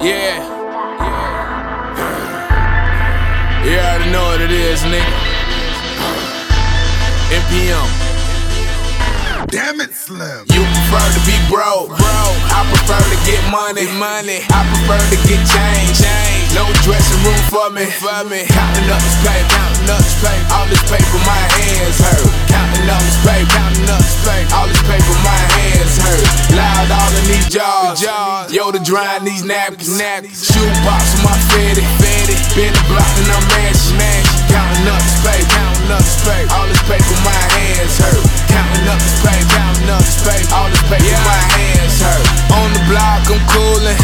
Yeah. Yeah. You already know what it is, nigga. MPM. Damn it, Slim. You prefer to be broke, bro. I prefer to get money, money. I prefer to get change, change. No dressing room for me, for me. Counting up this paper, counting up this paper. All this paper, my hands jars. Yo, to drying these napkins, napkins. Shoe box with my fitty, fitty. Been the block and I'm mashing, mashing. Counting up this paper, counting up this paper. All this paper, my hands hurt. Counting up this paper, counting up this paper. All this paper, yeah. my hands hurt. On the block, I'm coolin',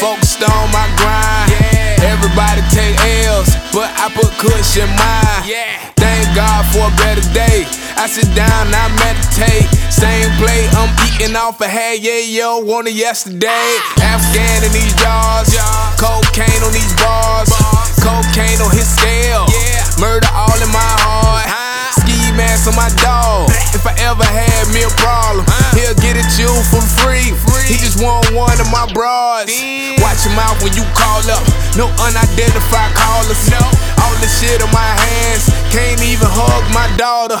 focused on my grind. Everybody take L's, but I put cushion mine. Thank God for a better day. I sit down, I meditate. Same plate, I'm eating off a head, yeah, yo, want it yesterday. Afghan in these jars, cocaine on these bars, cocaine on his scale. Murder all in my heart. Ski mask on my dog. If I ever had me a problem, he'll get it you for free. He just want one of my bras. Watch your mouth when you call up. No unidentified callers. No. All this shit on my hands. Can't even hug my daughter.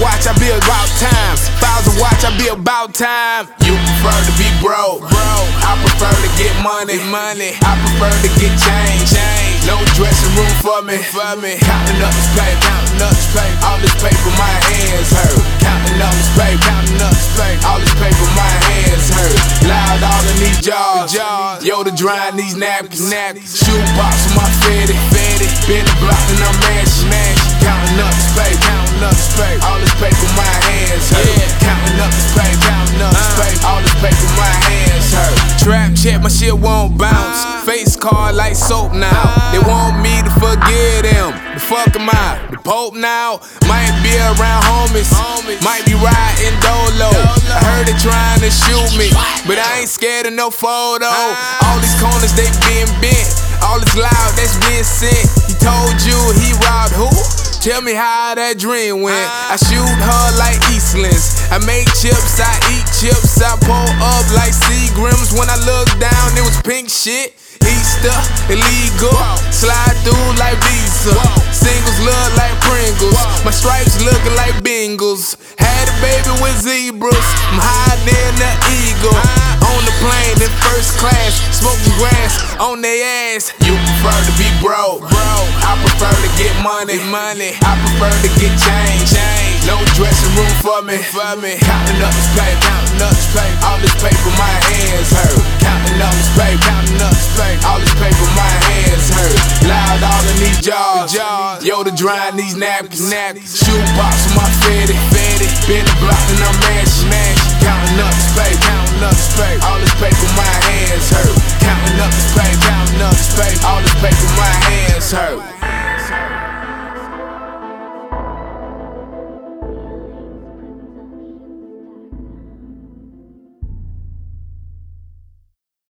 Watch, I be about time. Files a watch, I be about time. You prefer to be broke, bro. I prefer to get money, money. I prefer to get change, change. No dressing room for me, for me. Counting up this paper, counting up this paper. All this paper, my hands hurt. Counting up this paper, counting up this paper. All this paper, my hands hurt. Loud all in these jars. Yo, to drying these napkins, napkins. Shoe box with my fitty, fitty. Been the block and I'm mashing, mashing. Counting up this paper, counting up this paper. All this paper, my hands hurt. Counting up this paper, counting up this uh. paper. All this paper, my hands hurt. Trap check, my shit won't bounce. Uh. Face card like soap now. Uh. They want me to forget them. The fuck am I? The Pope now? Might be around homies. Might be riding dolo. I heard they trying to shoot me. But I ain't scared of no photo. All these corners, they being bent. All this loud that's been sent. He told you he robbed who? Tell me how that dream went. I shoot her like Eastlands. I make chips, I eat chips. I pull up like Seagrams. When I look down, it was pink shit. Easter, illegal. Slide through like Visa. Singles look like Pringles. My stripes looking like Bengals. Had a baby with zebras. I'm higher than the eagle. On the plane in first class. Smoking grass on their ass. You prefer to be broke, bro. Money, money. I prefer to get change, change. No dressing room for me, for me. Counting up this paper, counting up this paper. All this paper, my hands hurt. Counting up this paper, counting up this paper. All this paper, my hands hurt. Loud all in these jars, jars. Yo, to drying these napkins, napkins. Shoe box with my fitty, fitty. Been the block and I'm mashing, mashing. Counting up this paper, counting up this paper. All this paper, my hands hurt. Counting up this paper, counting up this paper. All this paper, my hands hurt.